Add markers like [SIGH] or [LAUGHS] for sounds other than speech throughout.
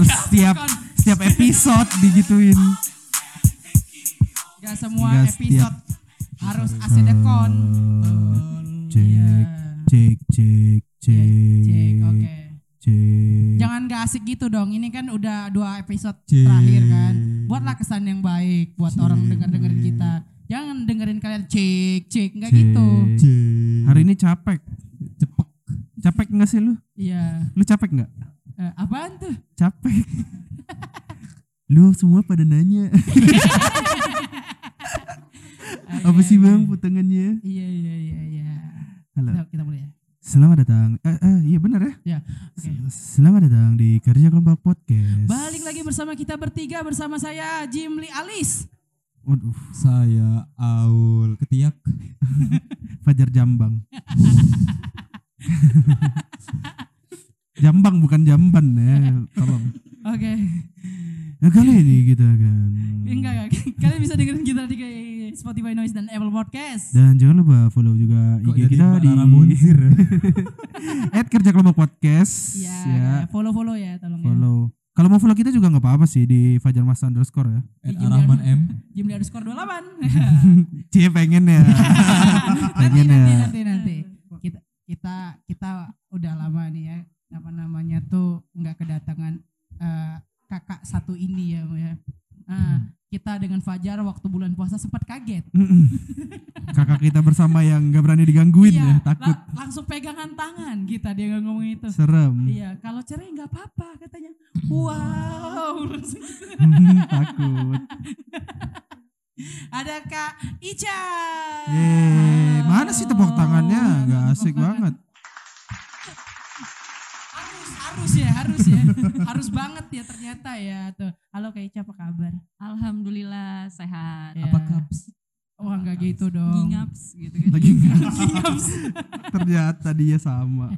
harus setiap setiap episode digituin. Gak semua Nggak episode harus asedekon. Cek, Iya. cek, cek, cek, Cek, oke. cek. Jangan gak asik gitu dong. Ini kan udah dua episode Cek. terakhir kan. Buatlah kesan yang baik buat orang denger-dengerin kita. Jangan dengerin kalian cek cek nggak Cek. gitu. Cek. Hari ini capek. cepek. Capek nggak sih lu? Iya. Lu capek nggak? Eh, apaan tuh? Capek. lu semua pada nanya. Ah, [LAUGHS] Apa iya, sih iya. bang potongannya? Iya iya iya iya. Halo. Kita, kita mulai ya. Selamat datang. Eh, eh, iya benar ya. Ya. Oke. Selamat datang di Kerja Kelompok Podcast. Balik lagi bersama kita bertiga bersama saya Jimli Alis. Waduh, Saya Aul Ketiak. [LAUGHS] Fajar Jambang. [LAUGHS] Jambang bukan jamban ya, tolong. Oke. Nah, kali ini kita akan Enggak enggak. Kalian bisa dengerin kita di Spotify Noise dan Apple Podcast. dan jangan lupa follow juga Kok IG kita Mbak di Munzir? [LAUGHS] at kerja kelompok podcast Iya, ya follow follow ya tolong ya. follow kalau mau follow kita juga nggak apa-apa sih di Fajar Mas underscore ya Ed Arahman M. [LAUGHS] Jimli underscore 28. [LAUGHS] Cie pengen ya nanti, pengen nanti, ya nanti, nanti. Kita, kita, kita udah lama nih ya. Apa namanya tuh nggak kedatangan eh, kakak satu ini ya. Ya. Nah, kita dengan Fajar waktu bulan puasa sempat kaget. Mm-mm. kakak kita bersama yang nggak berani digangguin ya Iya, takut la- langsung pegangan tangan kita dia nggak ngomong itu. serem Iya, kalau cerai nggak apa-apa katanya. Wow, langsung gitu. takut [LAUGHS] Ada Kak Ica. Yeay, mana sih tepuk tangannya? Gak asik banget. Harus, harus ya, harus ya. [LAUGHS] harus banget ya ternyata ya tuh. Halo Kak Ica, apa kabar? Alhamdulillah sehat. Ya. Apa kaps? Wah nggak gitu dong. Gingaps gitu kan. Lagi [LAUGHS] [LAUGHS] ternyata dia sama.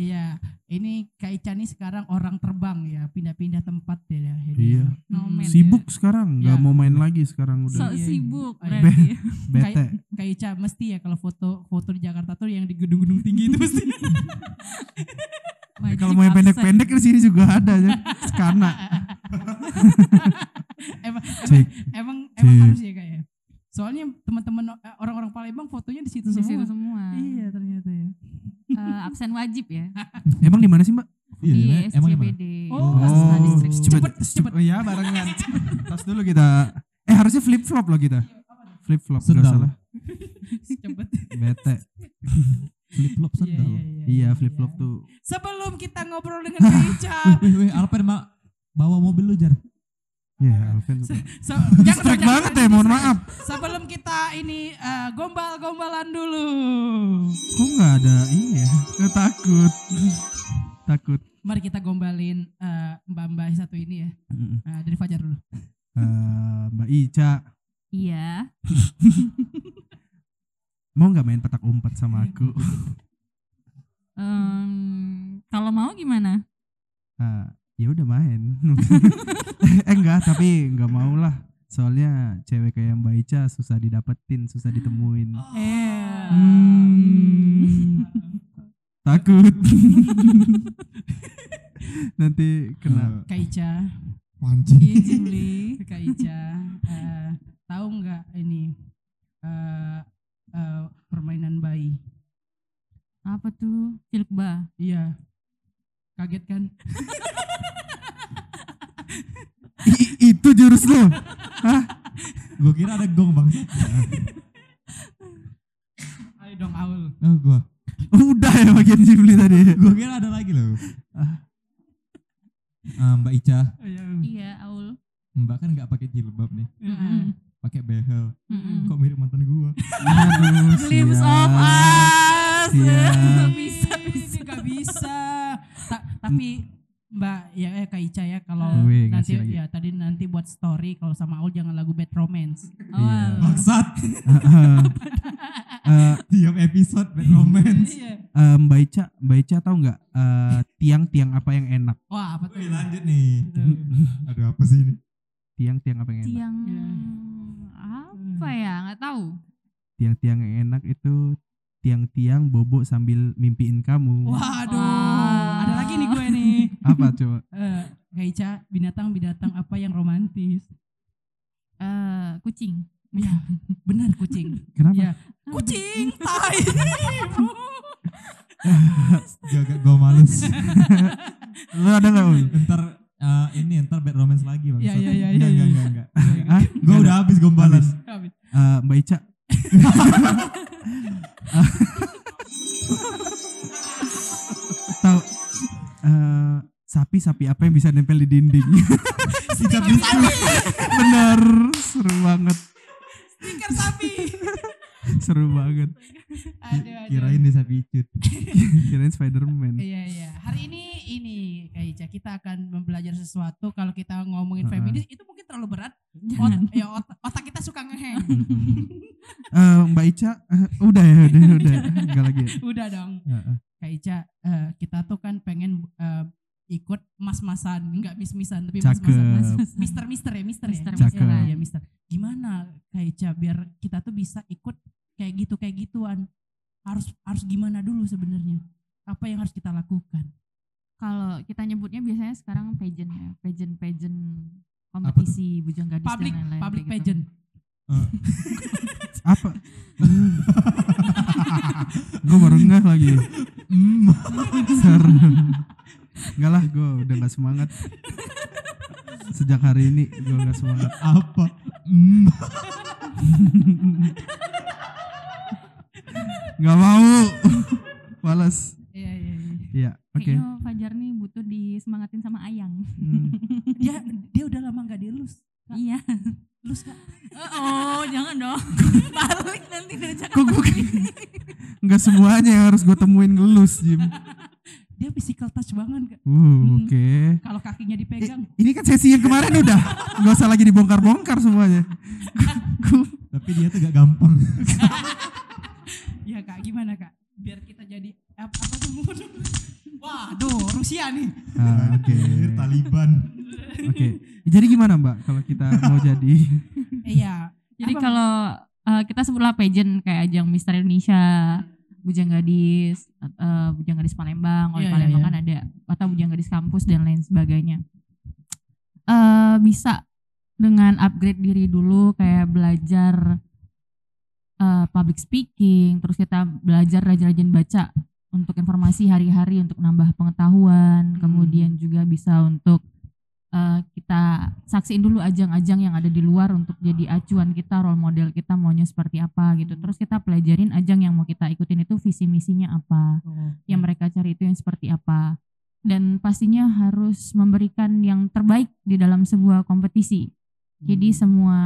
Iya, ini Kak Ica nih sekarang orang terbang ya, pindah-pindah tempat ya. Iya. Hmm. Nomen Sibuk sekarang, nggak Ya. mau main lagi sekarang So udah Iya. sibuk Oh, iya. berarti. bete. Kak Ica mesti ya kalau foto foto di Jakarta tuh yang di gedung-gedung tinggi itu mesti. [LAUGHS] Wajib Kalau mau yang pendek-pendek di sini juga ada ya. Skana. [LAUGHS] emang, emang, emang, emang harus ya Kak ya. Soalnya teman-teman eh, orang-orang Palembang fotonya di situ Di semua. situ semua. Iya ternyata ya. Eh, absen wajib ya. [LAUGHS] Emang di mana sih mbak? Iya, di iya, emang? SCBD. Oh. Asma Distrik. Cepet, cepet. Oh iya barengan. [LAUGHS] Tas dulu kita. Eh harusnya flip flop loh kita. Flip flop Sendal. salah. Cepet. Bete. [LAUGHS] Flip flop Iya, sendal. iya, iya, Iya flip flop iya. tuh. Sebelum kita ngobrol dengan Ica, Wih, Alpen mak bawa mobil lu jar. Iya Alvin. tuh. se- jangan Strike banget ya mohon maaf. Sebelum kita ini eh, gombal-gombalan dulu. Kok nggak ada ini ya? Eh, takut. [LAUGHS] takut. Mari kita gombalin eh, mbak-mbak satu ini ya. Eh, dari Fajar dulu. Eh, Mbak Ica Iya. [LAUGHS] mau nggak main petak umpet sama aku? Em, kalau mau gimana? Ah, ya udah main. [LAUGHS] eh enggak, tapi enggak mau lah. Soalnya cewek Ica susah didapetin, susah ditemuin. Eh. Hmm. Takut. [LAUGHS] Nanti kena. Kak Ica, Pancing. Iya Jimli. Kak Ica, eh, tahu nggak ini eh, eh, permainan bayi? Apa tuh? Cilkba. Iya. Kaget kan? I- itu jurus lo. [LAUGHS] Gue kira ada gong bang. [LAUGHS] Ayo dong Aul. Oh gua. Udah ya bagian Jimli tadi. Gue kira ada lagi loh. Ah, Mbak Ica, Iya, Aul. Mbak kan nggak pakai jilbab nih, Mm-mm. pakai behel. Mm-mm. Kok mirip mantan gua? Aduh, [LAUGHS] Glimpse of us. Siap. Nggak bisa. Ini nggak bisa. Ta- tapi Mbak ya eh, Kak Ica ya kalau Wih, nanti ngasih lagi. ya tadi nanti buat story kalau sama Aul jangan lagu Bad Romance. Oh, Iya. alah. Bangsat. Eh, Tiap episode bad romance. Iya. eh, Mbak Ica, Mbak Ica tahu nggak eh, tiang-tiang apa yang enak? Wah, apa tuh? Wih, lanjut nih. Aduh apa sih ini? Tiang-tiang apa yang enak? Tiang Iya. apa ya? Nggak tahu. Tiang-tiang yang enak itu tiang-tiang bobo sambil mimpiin kamu. Waduh, Wah. Apa [LAUGHS] coba? Eh, Kak Ica, binatang-binatang apa yang romantis? Eh, kucing. Ya, [LAUGHS] benar kucing. Kenapa? Ya, kucing, tai. [LAUGHS] Gak, gak, gue males. Lu ada nggak ntar eh, ini ntar bad romance lagi bang. Iya, iya, iya, Enggak, iya, enggak, iya. enggak, enggak. Ah, Gue nggak udah habis gue balas. Eh, Mbak Ica. Sapi-sapi apa yang bisa nempel di dinding? [LAUGHS] Sikat bisu. Bener, seru banget, Stiker sapi. [LAUGHS] seru banget. Aduh, aduh. Kirain dia sapi icut. [LAUGHS] Kirain Spiderman. Iya iya. Hari ini ini Kak Ica kita akan belajar sesuatu kalau kita ngomongin Heeh. feminis itu mungkin terlalu berat. Jangan. Ot- ya ot- otak kita suka ngeheng. Eh, Mbak Ica, eh, udah ya, udah, udah, enggak lagi. Ya? Udah dong. Heeh. Kak Ica, eh, kita tuh kan pengen eh, ikut mas-masan, enggak mis-misan tapi mas-masan. Mister-mister ya, mister ya. Mister, Cakep. Ya, ya, mister. Gimana Kak Ica biar kita tuh bisa ikut kayak gitu kayak gituan. Harus harus gimana dulu sebenarnya? Apa yang harus kita lakukan? Kalau kita nyebutnya biasanya sekarang pageant ya, pageant pageant kompetisi bujang gadis Public dan lain-lain public kayak gitu. pageant. [LAUGHS] Apa? [LAUGHS] gue baru ngeh lagi. Hmm. [LAUGHS] Enggak lah, gue udah gak semangat. Sejak hari ini gue gak semangat. Apa? Hmm. Gak mau. Males. Iya iya iya. Iya, oke. Kayaknya Fajar nih butuh disemangatin sama Ayang. Hmm. Dia dia udah lama nggak dielus. iya. Lus Kak. Oh, jangan dong. Balik nanti dari Kok gue Enggak semuanya yang harus gue temuin ngelus, Jim. Dia physical touch banget Kak. Uh, oke. Kalau kakinya dipegang. Ini kan sesi yang kemarin udah. Gak usah lagi dibongkar-bongkar semuanya. Tapi dia tuh gak gampang. Iya Kak, gimana Kak? Biar kita jadi apa, apa tuh? Waduh, Rusia nih. Ah, oke. Anjir, Taliban. Oke. Jadi gimana, Mbak, kalau kita mau [LAUGHS] jadi Iya. Jadi kalau eh, kita sebutlah pageant kayak ajang Mister Indonesia, Bujang Gadis, eh, Bujang Gadis Palembang, oleh Iya, iya, Palembang iya. kan ada atau Bujang Gadis kampus dan lain sebagainya. Eh bisa dengan upgrade diri dulu kayak belajar eh, public speaking, terus kita belajar rajin-rajin baca untuk informasi hari-hari untuk nambah pengetahuan, kemudian juga bisa untuk eh, kita saksiin dulu ajang-ajang yang ada di luar untuk jadi acuan kita, role model kita maunya seperti apa gitu. Terus kita pelajarin ajang yang mau kita ikutin itu visi misinya apa, yang mereka cari itu yang seperti apa. Dan pastinya harus memberikan yang terbaik di dalam sebuah kompetisi. Jadi semua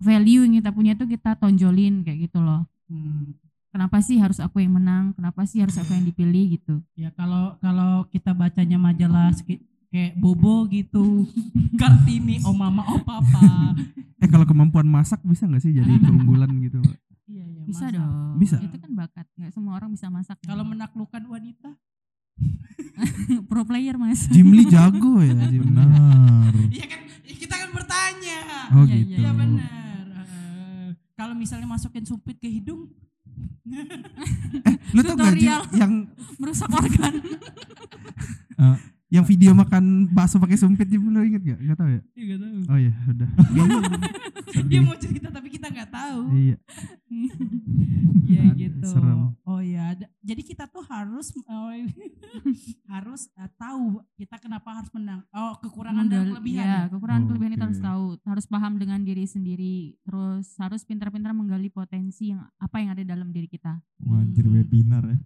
value yang kita punya itu kita tonjolin kayak gitu loh. Hmm. Kenapa sih harus aku yang menang? Kenapa sih harus aku yang dipilih gitu? Ya kalau kalau kita bacanya majalah seki- kayak Bobo gitu, Kartini, oh mama, oh papa. [LAUGHS] Eh kalau kemampuan masak bisa nggak sih jadi [LAUGHS] keunggulan gitu? Mbak? Iya, iya, Bisa masa. dong. Bisa. Itu kan bakat. Nggak semua orang bisa masak. Kalau menaklukkan wanita, [LAUGHS] pro player mas. Jim Lee jago ya, Jim Lee. Benar. iya kan kita kan bertanya. Oh Iya, gitu. Iya benar. Eh, kalau misalnya masukin sumpit ke hidung, Lu tau gak Jim Tutorial. yang Merusak organ. Yang video makan bakso pakai sumpit Jim lu inget gak? Gak tau ya? iya nggak tahu. Oh iya, udah. [LAUGHS] Dia mau cerita tapi kita nggak tahu. Iya. [LAUGHS] Iya gitu. serem. Oh iya, jadi kita tuh harus oh, [LAUGHS] harus eh, tahu kita kenapa harus menang. Oh, kekurangan dan Menggal- kelebihan. Ya, ya? kekurangan kelebihan itu Oke. harus tahu. Harus paham dengan diri sendiri. Terus harus pintar-pintar menggali potensi yang apa yang ada dalam diri kita. Wajir webinar ya.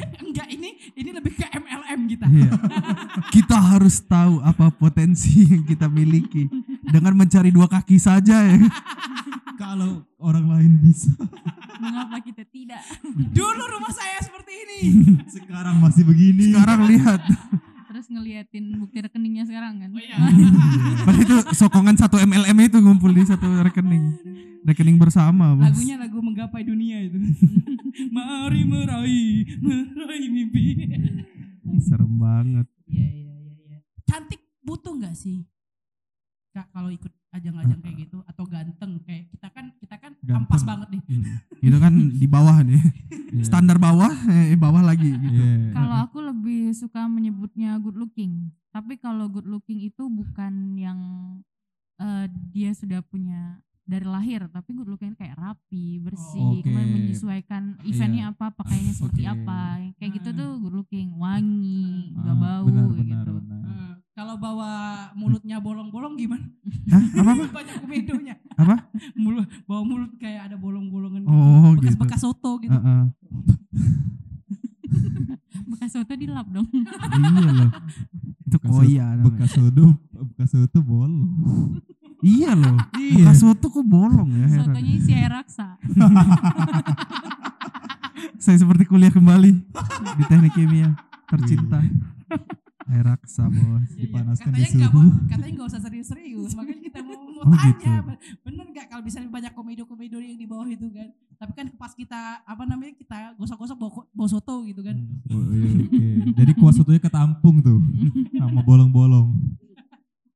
[LAUGHS] Enggak, ini ini lebih ke MLM kita. Iya. [LAUGHS] Kita harus tahu apa potensi yang kita miliki dengan mencari dua kaki saja ya. [LAUGHS] Kalau orang lain bisa. Mengapa kita tidak? Dulu rumah saya seperti ini. Sekarang masih begini. Sekarang lihat, Terus ngeliatin bukti rekeningnya sekarang kan. Oh iya. Itu sokongan satu MLM itu ngumpul di satu rekening. Rekening bersama, Bos. Lagunya lagu menggapai dunia itu. [LAUGHS] Mari meraih, meraih mimpi. Serem banget. Iya iya iya iya. Cantik butuh nggak sih? Kak kalau ikut ajang-ajang kayak gitu atau ganteng kayak kita kan kita kan Ganteng. ampas banget nih. Hmm. Itu kan di bawah nih. [LAUGHS] Iya. Standar bawah, eh bawah lagi gitu. Iya. Kalau aku lebih suka menyebutnya good looking. Tapi kalau good looking itu bukan yang eh, dia sudah punya dari lahir, tapi good looking kayak rapi, bersih, Oke. kemudian menyesuaikan eventnya apa, pakaiannya seperti Oke. apa. Kayak gitu Hmm. tuh good looking, wangi, nggak Ah, bau benar, gitu. benar. Eh, kalau bawa mulutnya bolong-bolong gimana? Hah? Apa apa? [LAUGHS] Banyak komedonya. Apa? [LAUGHS] Mulut bawa mulut kayak ada bolong-bolongan Oh, gitu. gitu. Bekas-bekas soto gitu. Heeh. [LAUGHS] Bekas soto dilap dong. iya loh. Itu Bekas koya namanya. Bekas soto, bekas soto bolong. Iya loh. Iya. Bekas soto kok bolong ya heran. Sotonya isi air raksa. [LAUGHS] Saya seperti kuliah kembali di teknik kimia tercinta. Air raksa bos. Iya, iya. Dipanaskan katanya di suhu. mau- katanya nggak usah serius-serius makanya kita mau, mau Oh, tanya gitu. be- bener nggak kalau misalnya banyak komedo-komedo yang di bawah itu kan tapi kan pas kita apa namanya kita gosok-gosok bawa, bawa soto gitu kan Oh, iya, oke. Jadi kuah sotonya ketampung tuh [LAUGHS] sama bolong-bolong.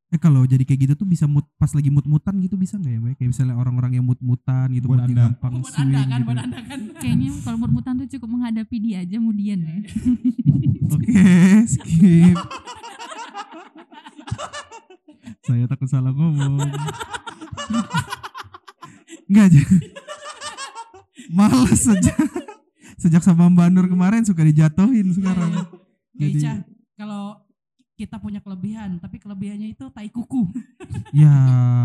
Eh kalau jadi kayak gitu tuh bisa mood pas lagi mut-mutan gitu bisa nggak ya Mbak? Kayak misalnya orang-orang yang mut-mutan gitu Buat gampang buat swing anda kan gitu. buat anda kan [LAUGHS] Kayaknya kalau bermutan tuh cukup menghadapi dia aja kemudian ya. [LAUGHS] Oke, skip. [LAUGHS] Saya takut salah ngomong. Enggak aja. Males sejak sejak sama Mbak Nur kemarin suka dijatuhin sekarang. Jadi- Ica kalau kita punya kelebihan tapi kelebihannya itu tai kuku [LAUGHS] Ya,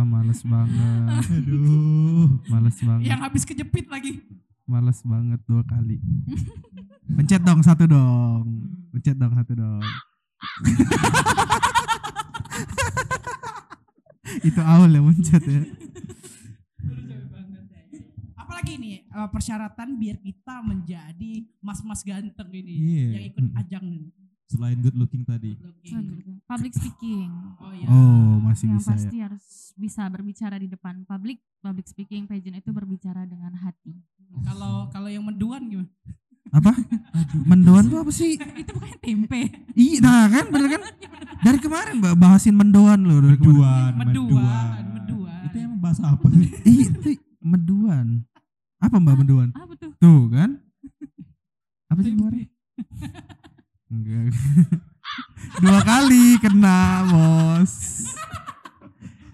males banget. Aduh. Males banget. yang habis kejepit lagi Males banget dua kali. [LAUGHS] Pencet dong satu dong. Pencet dong satu dong. [LAUGHS] Itu awal yang mencet ya. apalagi nih eh, persyaratan biar kita menjadi mas-mas ganteng ini Iya. yang ikut ajang. Selain good looking tadi. Looking. Public speaking. Oh iya. Oh, masih yang bisa ya. pasti harus bisa berbicara di depan publik. Public speaking pageant itu berbicara dengan hati. Kalau kalau yang menduan gimana? Apa? Mendoan tuh apa sih? [LAUGHS] itu bukan tempe. Iya, nah kan bener kan? Dari kemarin Mbak bahasin mendoan loh dari kemarin. Meduan, meduan. meduan. Itu emang bahasa apa sih? Iya, itu mendoan. Apa Mbak mendoan? Apa tuh? Tuh kan? Apa sih kemarin? [LAUGHS] Enggak. [LAUGHS] Dua kali kena, Bos.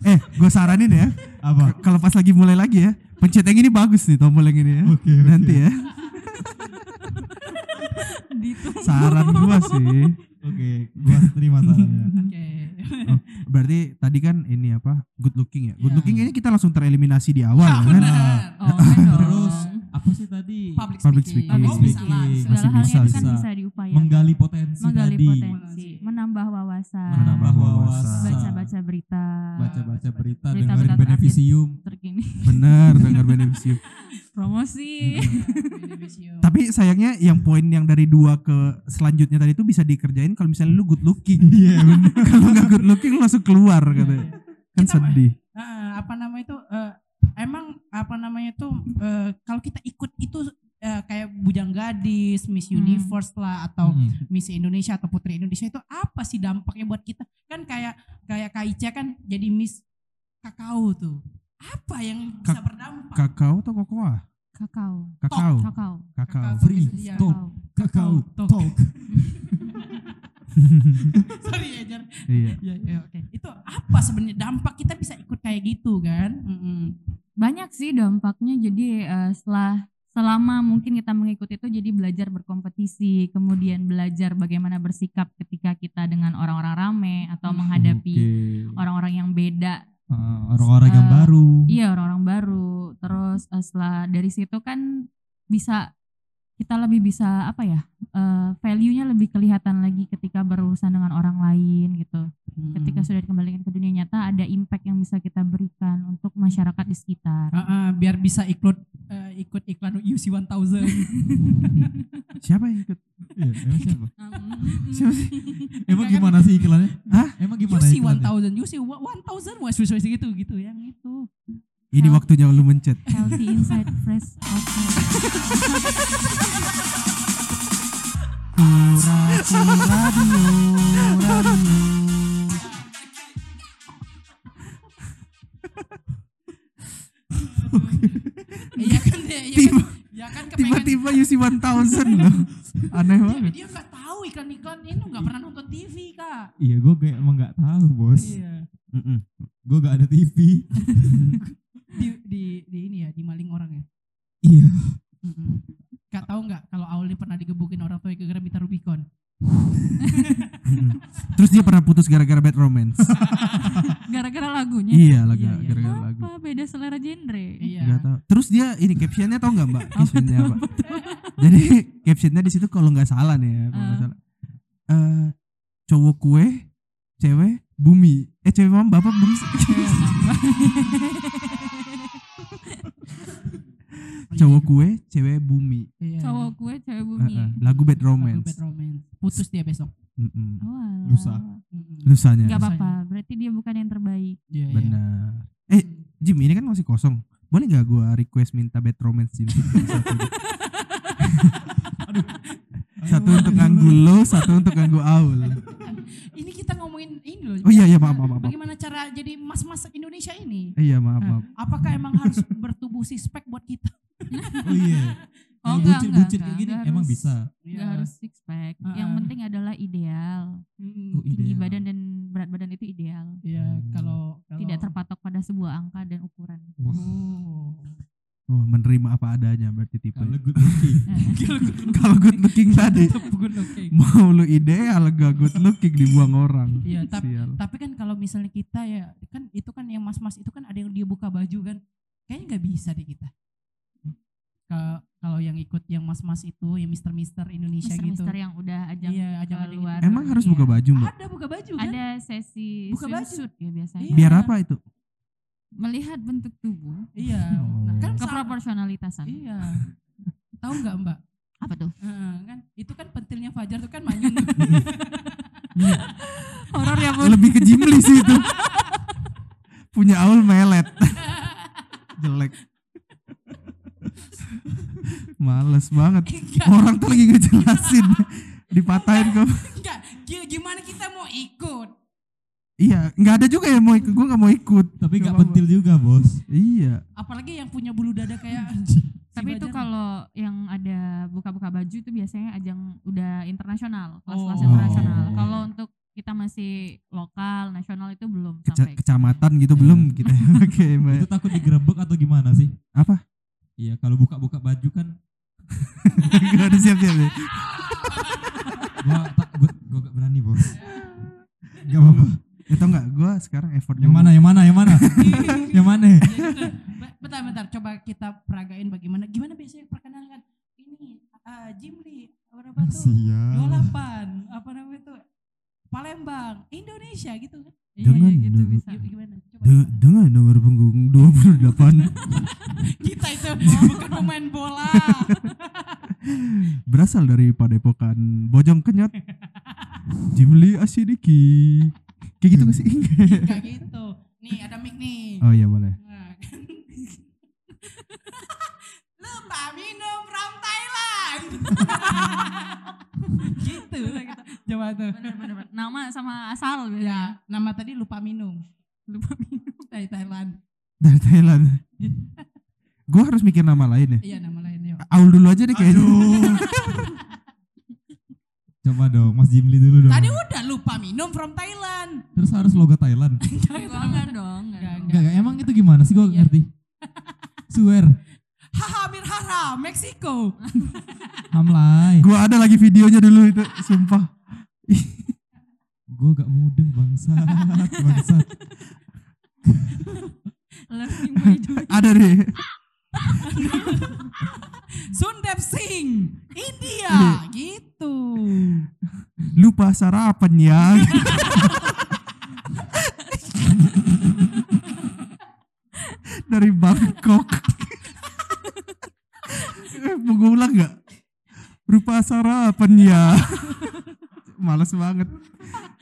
Eh, gue saranin ya. Apa? Kalau pas lagi mulai lagi ya, pencet yang ini bagus nih tombol yang ini ya. Oke, oke. Nanti ya. [LAUGHS] Ditunggu. Saran gua sih. Oke, gua terima sarannya. Oke. Berarti tadi kan ini apa? Good looking ya. Good Iya. looking ini kita langsung tereliminasi di awal Ah, kan? benar. Oh, enggak [LAUGHS] dong. Terus apa sih tadi? Public, Public speaking. speaking. Oh, bisa lah. Speaking. bisa. Masih Segala halnya bisa, itu kan bisa. bisa diupayakan. Menggali potensi Menggali tadi. potensi, menambah wawasan, Menambah wawasan. baca-baca berita, Baca-baca berita, Berita-berita dengerin beneficium. terkini, Bener, dengar beneficium. [LAUGHS] promosi. Beneficium. Tapi sayangnya yang poin yang dari dua ke selanjutnya tadi itu bisa dikerjain kalau misalnya lu good looking. Iya, bener. [LAUGHS] kalau nggak good looking lu langsung keluar katanya. Kan Kita mah- sedih. Ah, apa namanya itu eh, emang apa namanya itu eh, kalau kita ikut itu eh, kayak bujang gadis, Miss Hmm. Universe lah atau Mm. Miss Indonesia atau Putri Indonesia itu apa sih dampaknya buat kita? Kan kayak kayak Kak Ica kan jadi Miss Kakao tuh. Apa yang bisa Kak- berdampak? Kakao atau kokoa? Kakao, Kakao. kakao, Kakao. Kakao. Free talk, kakao Talk. talk. [LAUGHS] Sorry ya Jar. Iya. Ya, ya, oke. Itu apa sebenarnya dampak kita bisa ikut kayak gitu kan? Mm-mm. Banyak sih dampaknya. Jadi eh, setelah selama mungkin kita mengikuti itu jadi belajar berkompetisi, kemudian belajar bagaimana bersikap ketika kita dengan orang-orang rame atau Hmm. menghadapi orang-orang yang beda Ah, orang-orang yang Eh, baru. Iya orang-orang baru. Terus eh, setelah dari situ kan bisa kita lebih bisa apa ya eh, value-nya lebih kelihatan lagi ketika berurusan dengan orang lain gitu. Ketika Mm. sudah dikembalikan ke dunia nyata ada impact yang bisa kita berikan untuk masyarakat di sekitar. Ah, ah, biar bisa ikut eh, ikut iklan UC 1000. [LAUGHS] Siapa yang ikut? Iya, emang siapa? [LAUGHS] Siapa sih? [LAUGHS] Emang kan? gimana sih iklannya? Hah? Emang gimana UC iklannya? 1000, UC 1000 wes wes wes gitu gitu yang itu. Ini waktunya lu mencet. Healthy inside, fresh outside. Pura-pura radio, radio. Iya kan ya, iya kan? Ya kan Tiba-tiba UC 1000 loh. Aneh dia, banget. dia nggak tahu iklan-iklan ini nggak pernah nonton TV kak. Iya gue kayak emang gak tahu bos. Iya. Mm-mm. Gue gak ada TV. [LAUGHS] Di, di di ini ya dimaling orang ya. Iya. Mm-mm. Kak tahu nggak kalau Aul ini pernah digebukin orang tua gara-gara minta Rubicon? [LAUGHS] Terus dia pernah putus gara-gara bad romance. [LAUGHS] Gara-gara lagunya. iya, lagu Iya, iya. gara-gara lagu. Apa beda selera genre? Iya. Gak tahu. Terus dia ini captionnya tau nggak mbak? [LAUGHS] Captionnya apa? Jadi captionnya di situ kalau nggak salah nih ya, kalau nggak Ah. salah. Eh, cowok kue, cewek bumi. Eh cewek mama bapak bumi. Cowok kue, cewek bumi. Iya. Cowok gue cewek bumi. eh, lagu bad Lagu romance. Bad Romance. Putus dia besok. Mm-mm. Oh, alah. Lusa. Mm-mm. Lusanya. Gak apa-apa, berarti dia bukan yang terbaik. Iya, iya. Benar. Eh Jim ini kan masih kosong. Boleh nggak gua request minta bad romance Jim? Satu, [LAUGHS] satu untuk [LAUGHS] ganggu lo, satu untuk ganggu Aul. [LAUGHS] Ini kita ngomongin ini loh. Oh iya iya maaf maaf maaf. Bagaimana cara jadi mas-mas Indonesia ini? Iya maaf maaf. apakah emang harus bertubuh six-pack buat kita? Oh iya. [LAUGHS] Oh, enggak, bucin, enggak, bucin enggak, kayak gini enggak emang harus. bisa. Gak harus six pack. Yang Iya. Ah. penting adalah ideal. Mm-mm. Oh, Tinggi ideal. badan dan berat badan itu ideal. Iya, Hmm. kalau kalau Tidak terpatok pada sebuah angka dan ukuran. Wah, Oh. Oh menerima apa adanya berarti tipe. kalau [LAUGHS] good looking. Kalau good looking tadi Good looking. mau lu ideal gak good looking dibuang orang. Iya, tapi tapi kan kalau misalnya kita ya kan itu kan yang mas-mas itu kan ada yang dia buka baju kan. Kayaknya nggak bisa deh kita. Kalau kalau yang ikut yang mas-mas itu, yang mister-mister Indonesia gitu. Mister-mister yang udah ajang Iya, ajang keluar. Emang harus Iya. buka baju mbak? Ada buka baju kan? Ada sesi Buka baju. swimsuit ya biasanya. Iya. Biar apa itu? Melihat bentuk tubuh, Iya. Oh. Nah, kan keproporsionalitasan. Iya. Tahu nggak Mbak? Apa tuh? Heeh, kan itu kan pentilnya Fajar tuh kan manyun. [LAUGHS] Horor ya, Bu. Lebih ke Jimli sih itu. Punya Aul melet. [LAUGHS] Jelek. Males banget. [LAUGHS] Enggak, Orang tuh lagi ngejelasin. Dipatahin kok. enggak. Gi- Gimana kita mau ikut? Iya, nggak ada juga yang mau ikut. Gue nggak mau ikut. Tapi Nggak pentil juga bos. Iya. Apalagi yang punya bulu dada kayak [LAUGHS] Tapi itu kalau yang ada buka-buka baju itu biasanya ajang udah internasional, kelas-kelas Oh. internasional. Oh. Kalau untuk kita masih lokal, nasional itu belum Keca- sampai. kecamatan gitu Iya. belum kita. Oke, [LAUGHS] Mbak. Itu takut digerebek atau gimana sih? Apa? Iya kalau buka-buka baju kan [LAUGHS] Gak ada siap-siap ya. gua tak gua, gua gak berani bos. Gak apa-apa. Ya tau nggak? Gue sekarang effort Yang mana? Yang mana? Yang mana? [LAUGHS] yang mana? Ya gitu. Be- Bentar, bentar. Coba kita peragain bagaimana. Gimana biasanya perkenalan ini uh, Jimli berapa tuh? Sial. 28 apa namanya tuh? Palembang, Indonesia gitu kan. Iya, Dengan iya, gitu bisa. Gi- Gimana? De- dengan nomor punggung 28 [LAUGHS] Kita itu bukan pemain bola. [LAUGHS] berasal dari Padepokan Bojong Kenyot. [LAUGHS] Jimli Asidiki. Kayak gitu gak sih? Kayak gitu. Nih ada mic nih. oh iya boleh. Nah, kan. Lupa minum from Thailand. gitu. Coba tuh. Bener, bener, bener. Nama sama asal. Ya, nama tadi lupa minum Lupa minum. [LAUGHS] dari Thailand. Dari Thailand. [LAUGHS] gue harus mikir nama lain ya. Iya, nama lain yuk. Aul dulu aja deh kayaknya. [LAUGHS] Coba dong, Mas Jimli dulu dong. Tadi udah lupa minum from Thailand. Terus harus logo Thailand. Enggak dong. enggak Enggak, dong. Enggak, enggak, emang itu gimana sih gua Iya. ngerti. Swear, Haha, Mirhara, Meksiko. Hamlai. gue ada lagi videonya dulu itu, sumpah. Gua gak mudeng bangsat, bangsat. Learning by doing. ada deh. Sundep Singh, India, Iya. gitu. Lupa sarapan ya. Dari Bangkok. Mau gue ulang gak? Rupa sarapan ya. Males banget.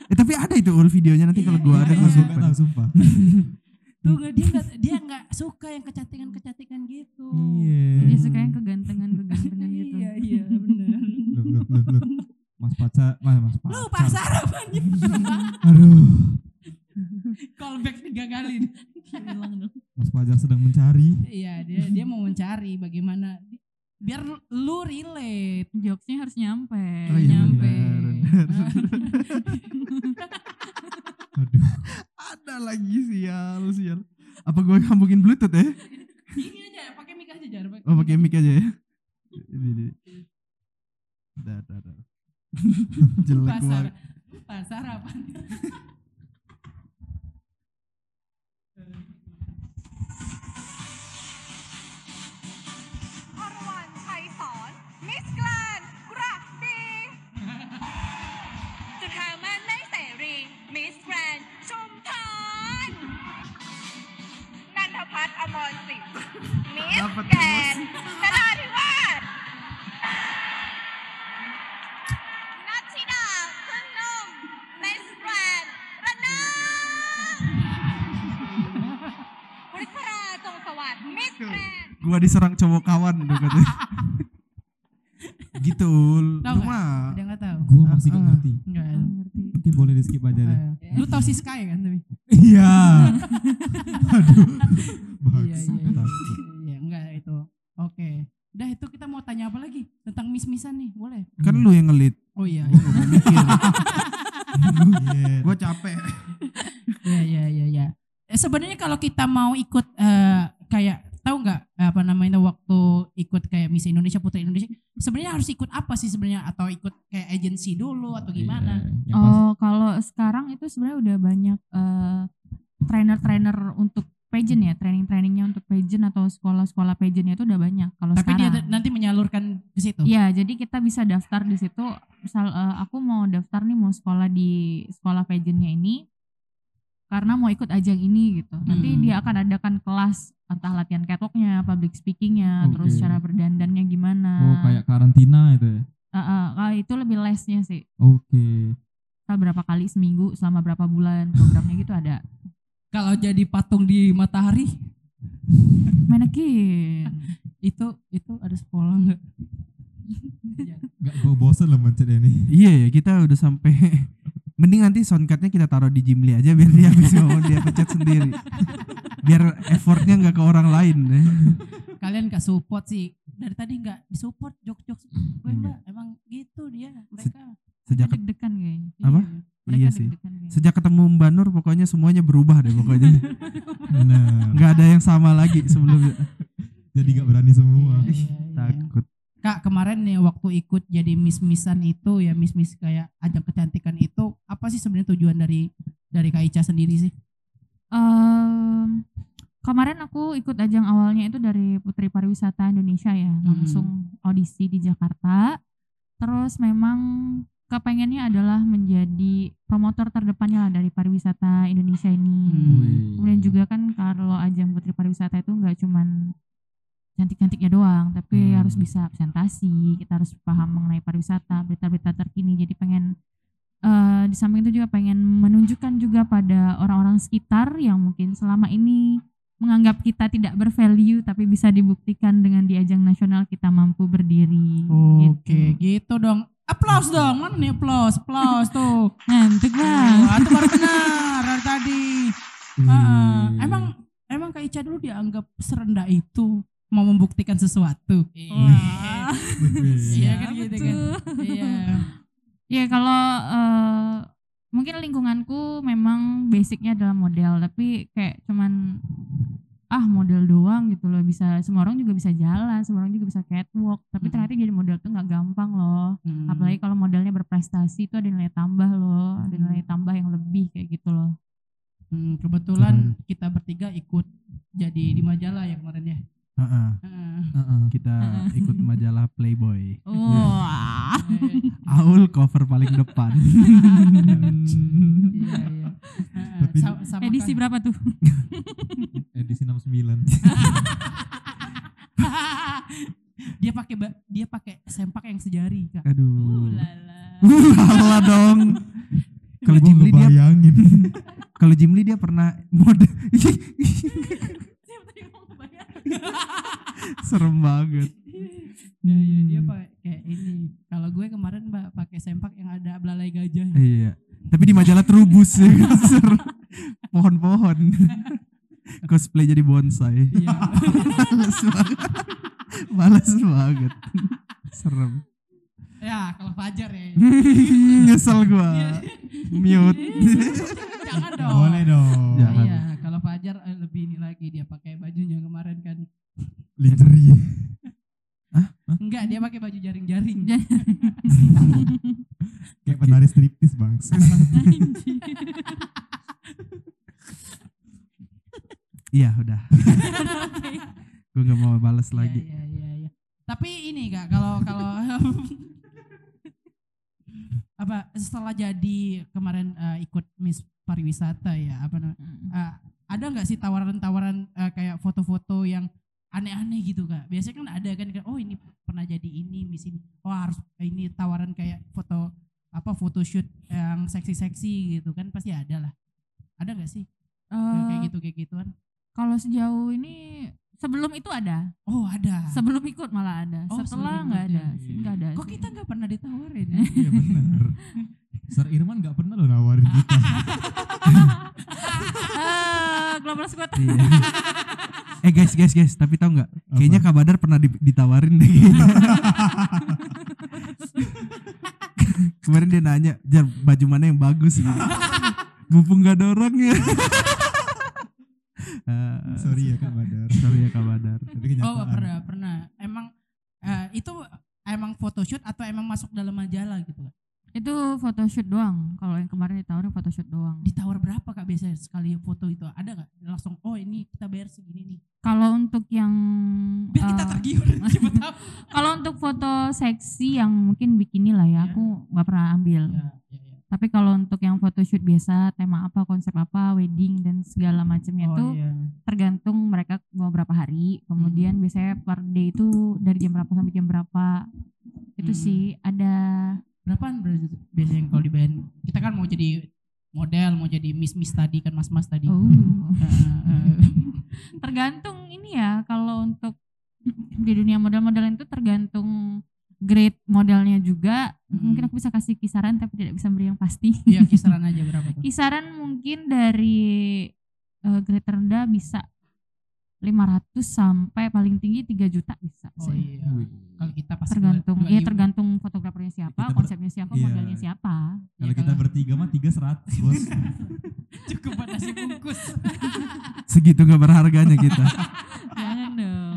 Eh, tapi ada itu ul videonya nanti kalau gue ada Iya, gua gak tahu simpan. sumpah. [LAUGHS] Tuh nggak dia nggak dia nggak suka yang kecantikan-kecantikan gitu. Iya. Dia suka yang kegantengan-kegantengan gitu. Iya, iya benar. Loh, loh, loh, loh. Mas pacar, mas, mas pacar. Lu pasar apanya? Aduh, Callback tiga kali. Hilang dong. Mas Fajar sedang mencari. Iya, dia dia mau mencari bagaimana biar lu relate. Jokesnya harus nyampe. Oh iya, Nyampe. [LAUGHS] Aduh. Ada lagi sial sial. Apa gue ngambungin bluetooth ya? Ini aja, pakai mic aja jar. Oh pakai mic aja ya. Ini, ini. Dah, dah, dah. Jelek pasar. banget. Pasar apa? nggak diserang cowok kawan [LAUGHS] gitu katanya. gitu. Tau Gua masih nggak ah, ah. ngerti. gak ngerti. Mungkin boleh di skip aja deh. Ah, iya. Lu tau si Sky kan tapi? Iya. [LAUGHS] Aduh. Bagus. Iya, iya, iya. enggak iya, iya. itu. Oke. Okay. Udah itu kita mau tanya apa lagi? Tentang mis-misan nih, boleh? Kan lu yang ngelit. Oh iya. Gua gue mikir. [LAUGHS] gue capek. Iya, iya, iya, iya. Eh, sebenarnya kalau kita mau ikut uh, kayak tahu nggak eh, apa namanya waktu ikut kayak Miss Indonesia Putri Indonesia sebenarnya harus ikut apa sih sebenarnya atau ikut kayak agensi dulu atau gimana? Iya, yang pas- Oh, kalau sekarang itu sebenarnya udah banyak eh, trainer-trainer untuk pageant ya, training-trainingnya untuk pageant atau sekolah-sekolah pageantnya itu udah banyak. Kalau Tapi dia sekarang. nanti menyalurkan ke situ. Iya, jadi kita bisa daftar di situ. Misal eh, aku mau daftar nih mau sekolah di sekolah pageantnya ini karena mau ikut ajang ini gitu. Nanti Hmm. dia akan adakan kelas entah latihan catwalknya, public speakingnya, terus Oke. cara berdandannya gimana. Oh kayak karantina itu ya. Eh, kalau itu lebih lesnya sih. Oke. Entah berapa kali seminggu selama berapa bulan programnya gitu ada. Kalau jadi patung di matahari Manekin. [LAUGHS] itu itu ada sekolah nggak? Iya. Gak gue bosen loh mencet ini. Iya ya kita udah sampai Mending nanti soundcardnya kita taruh di Jimli aja biar dia habis ngomong dia pencet sendiri. Biar effortnya nggak ke orang lain. Kalian gak support sih dari tadi nggak disupport jok-jok gue Iya. mbak emang gitu dia mereka Sejak Mereka deg-degan kayaknya. Apa? Iya. Mereka iya sih. kayaknya. Sejak ketemu Mbak Nur pokoknya semuanya berubah deh pokoknya. Benar. nggak ada yang sama lagi sebelumnya. Jadi gak berani semua. Iya, iya, iya. Takut. Kak kemarin nih waktu ikut jadi miss-missan itu ya miss-miss kayak ajang kecantikan itu apa sih sebenarnya tujuan dari dari Kak Ica sendiri sih? Em, kemarin aku ikut ajang awalnya itu dari Putri Pariwisata Indonesia ya, Hmm. langsung audisi di Jakarta. Terus memang kepengennya adalah menjadi promotor terdepannya lah dari pariwisata Indonesia ini. Hmm. Kemudian juga kan kalau ajang Putri Pariwisata itu nggak cuman cantik-cantiknya doang, tapi Hmm. harus bisa presentasi, kita harus paham mengenai pariwisata, berita-berita terkini. Jadi pengen eh di samping itu juga pengen menunjukkan juga pada orang-orang sekitar yang mungkin selama ini menganggap kita tidak bervalue tapi bisa dibuktikan dengan di ajang nasional kita mampu berdiri. Oke, gitu dong. Aplaus dong, mana nih aplaus, aplaus tuh. Ngantuk bang. Itu baru benar dari tadi. [LAUGHS] Ah, emang emang Kak Ica dulu dianggap serendah itu mau membuktikan sesuatu. Iya Siapa kan gitu kan. Iya. Ya kalau eh, mungkin lingkunganku memang basicnya adalah model, tapi kayak cuman ah model doang gitu loh bisa semua orang juga bisa jalan, semua orang juga bisa catwalk, tapi ternyata jadi model tuh nggak gampang loh. Hmm. Apalagi kalau modelnya berprestasi itu ada nilai tambah loh, ada nilai tambah yang lebih kayak gitu loh. Hmm, kebetulan kita bertiga ikut jadi di majalah ya kemarin ya. Heeh. Heeh. Heeh. Kita ikut majalah Playboy. Wah. Aul cover paling depan. [LAUGHS] Iya, iya. Heeh, Tapi- sama Edisi kan- berapa tuh? [LAUGHS] Edisi 69. [LAUGHS] dia pakai ba- dia pakai sempak yang sejari kak. Aduh. lala. Salah dong. Kalau Jimli dia kalau Jimli dia pernah mode [LAUGHS] serem banget. Ya, ya, dia Hmm. pakai ini. Kalau gue kemarin mbak pakai sempak yang ada belalai gajah. Iya. Tapi di majalah terubus ya. [LAUGHS] Serem. Pohon-pohon. [LAUGHS] Cosplay jadi bonsai. Iya. Males banget. Males banget. Serem. Ya kalau Fajar ya. Nyesel gua. Mute. Jangan dong. Boleh dong. Jangan. Iya, kalau Fajar eh, lebih ini lagi dia pakai bajunya kemarin Lingerie. Enggak, dia pakai baju jaring-jaring. [LAUGHS] Kayak penari striptis bang. [LAUGHS] Iya udah. [LAUGHS] Gue nggak mau balas Iya, lagi. Iya, iya, iya. Tapi ini Kak, kalau kalau apa setelah jadi kemarin eh, ikut Miss pariwisata ya, apa namanya? eh, ada nggak sih tawaran-tawaran eh, kayak foto-foto yang aneh-aneh gitu kak biasanya kan ada kan oh ini pernah jadi ini miss ini oh harus ini tawaran kayak foto apa photoshoot yang seksi-seksi gitu kan pasti ada lah ada nggak sih Eh, kayak gitu kayak gituan Kalau sejauh ini sebelum itu ada, oh ada sebelum ikut malah ada. Oh, Setelah nggak ada, ya. nggak ada. kok kita nggak pernah ditawarin Iya benar. Sir Irman nggak pernah loh nawarin kita. Ah, [LAUGHS] Global Squad. Eh guys guys guys tapi tahu nggak? Kayaknya Kak Badar pernah di- ditawarin deh. [LAUGHS] Kemarin dia nanya, Jar baju mana yang bagus gitu. Mumpung gak ada orangnya. [LAUGHS] Eh, Sorry ya Kak Badar. sorry ya Kak Badar. Tapi oh kenyataan. pernah pernah emang eh, itu emang photoshoot atau emang masuk dalam majalah gitu kak Itu photoshoot doang. Kalau yang kemarin ditawarin photoshoot doang. ditawar berapa kak biasanya sekali foto itu ada nggak langsung oh ini kita bayar segini nih Kalau untuk yang biar kita eh, tergiur [LAUGHS] [LAUGHS] kalau untuk foto seksi yang mungkin bikini lah ya, Iya. aku nggak pernah ambil. ya, ya, ya. Tapi kalau untuk yang photoshoot biasa, tema apa, konsep apa, wedding dan segala macamnya Oh, itu iya. tergantung mereka mau berapa hari. Kemudian Hmm. biasanya per day itu dari jam berapa sampai jam berapa. Itu Hmm. sih ada berapaan biasanya kalau dibayar kita kan mau jadi model mau jadi miss miss tadi kan mas mas tadi oh, [LAUGHS] tergantung ini ya kalau untuk di dunia model-model itu tergantung grade modelnya juga. Hmm. Mungkin aku bisa kasih kisaran tapi tidak bisa beri yang pasti. Iya kisaran aja berapa tuh [LAUGHS] kisaran mungkin dari eh, grade terendah bisa 500 sampai paling tinggi 3 juta bisa oh sih. iya kalau kita pasti tergantung dua- ya tergantung fotografernya siapa Kita ber- konsepnya siapa iya. modelnya siapa Kalau Ya, kita kalau- bertiga mah tiga seratus [LAUGHS] bos. cukup buat nasi bungkus [LAUGHS] Segitu gak berharganya kita. [LAUGHS] jangan dong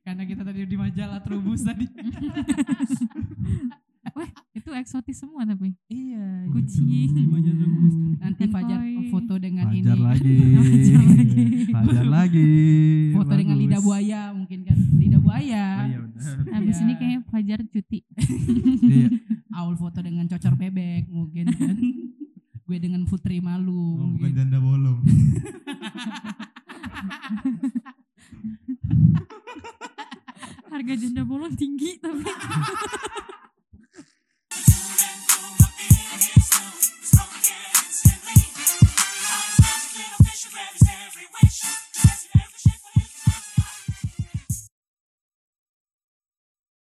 karena kita tadi di majalah terubus tadi Wah, itu eksotis semua